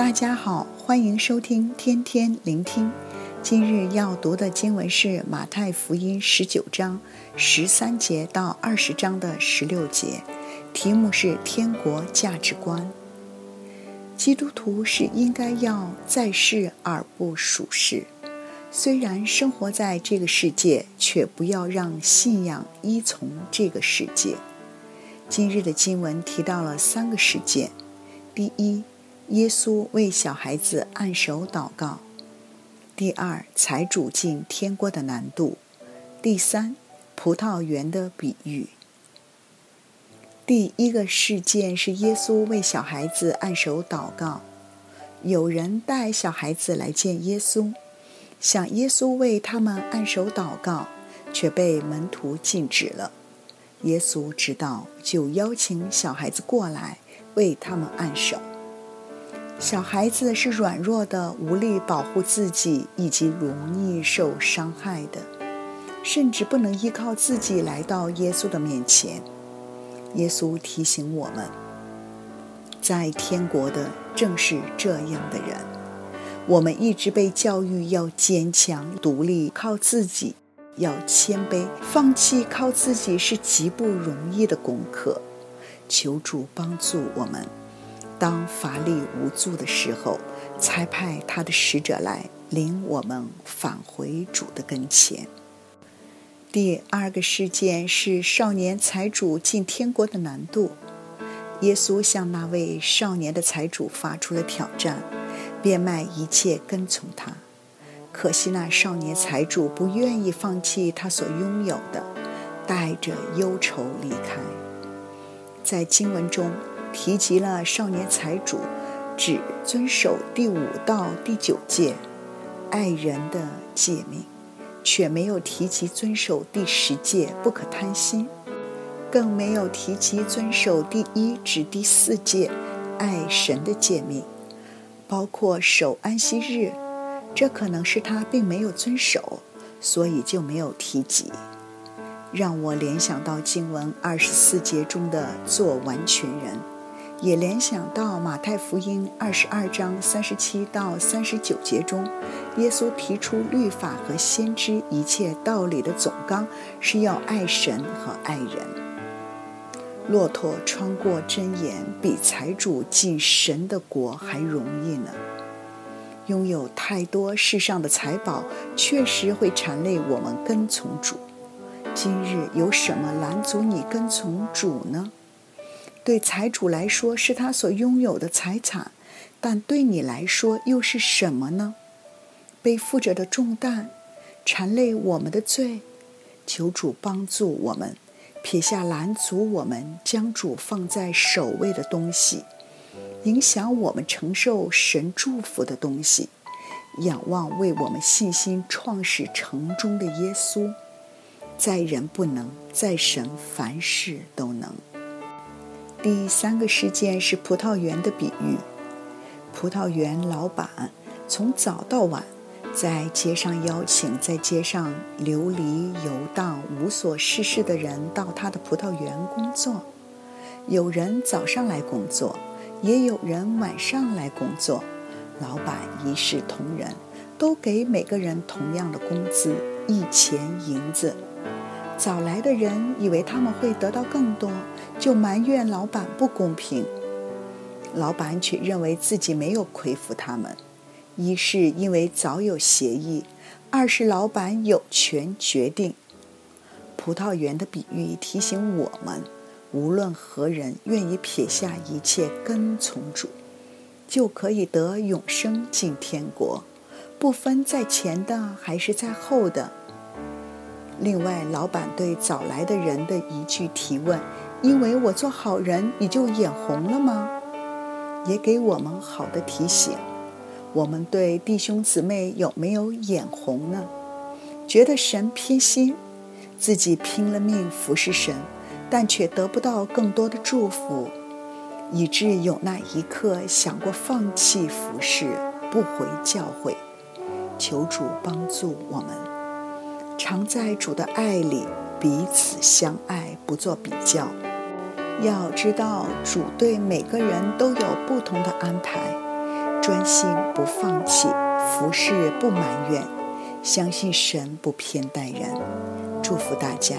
大家好，欢迎收听天天聆听。今日要读的经文是马太福音十九章十三节到二十章的十六节，题目是天国价值观。基督徒是应该要在世而不属世，虽然生活在这个世界，却不要让信仰依从这个世界。今日的经文提到了三个事件：第一，耶稣为小孩子按手祷告；第二，财主进天国的难度；第三，葡萄园的比喻。第一个事件是耶稣为小孩子按手祷告，有人带小孩子来见耶稣，想耶稣为他们按手祷告，却被门徒禁止了。耶稣知道，就邀请小孩子过来为他们按手。小孩子是软弱的，无力保护自己，以及容易受伤害的，甚至不能依靠自己来到耶稣的面前。耶稣提醒我们，在天国的正是这样的人。我们一直被教育要坚强、独立，靠自己。要谦卑，放弃靠自己是极不容易的功课。求主帮助我们，当乏力无助的时候，才派他的使者来领我们返回主的跟前。第二个事件是少年财主进天国的难度。耶稣向那位少年的财主发出了挑战，变卖一切跟从他。可惜那少年财主不愿意放弃他所拥有的，带着忧愁离开。在经文中提及了少年财主只遵守第五到第九诫爱人的诫命，却没有提及遵守第十诫不可贪心，更没有提及遵守第一至第四诫爱神的诫命，包括守安息日。这可能是他并没有遵守，所以就没有提及。让我联想到经文二十四节中的做完全人，也联想到马太福音二十二章三十七到三十九节中，耶稣提出律法和先知一切道理的总纲是要爱神和爱人。骆驼穿过针眼，比财主进神的国还容易呢。拥有太多世上的财宝，确实会缠累我们跟从主。今日有什么拦阻你跟从主呢？对财主来说是他所拥有的财产，但对你来说又是什么呢？背负着的重担，缠累我们的罪，求主帮助我们，撇下拦阻我们将主放在首位的东西。影响我们承受神祝福的东西，仰望为我们信心创始成终的耶稣，在人不能，在神凡事都能。第三个事件是葡萄园的比喻。葡萄园老板从早到晚在街上邀请在街上流离游荡、无所事事的人到他的葡萄园工作。有人早上来工作。也有人晚上来工作，老板一视同仁，都给每个人同样的工资，一钱银子。早来的人以为他们会得到更多，就埋怨老板不公平。老板却认为自己没有亏负他们，一是因为早有协议，二是老板有权决定。葡萄园的比喻提醒我们。无论何人愿意撇下一切跟从主，就可以得永生进天国，不分在前的还是在后的。另外，老板对早来的人的一句提问：“因为我做好人，你就眼红了吗？”也给我们好的提醒：我们对弟兄姊妹有没有眼红呢？觉得神偏心，自己拼了命服侍神。但却得不到更多的祝福，以致有那一刻想过放弃服侍，不回教会。求主帮助我们，常在主的爱里彼此相爱，不做比较。要知道主对每个人都有不同的安排，专心不放弃，服侍不埋怨，相信神不偏待人。祝福大家。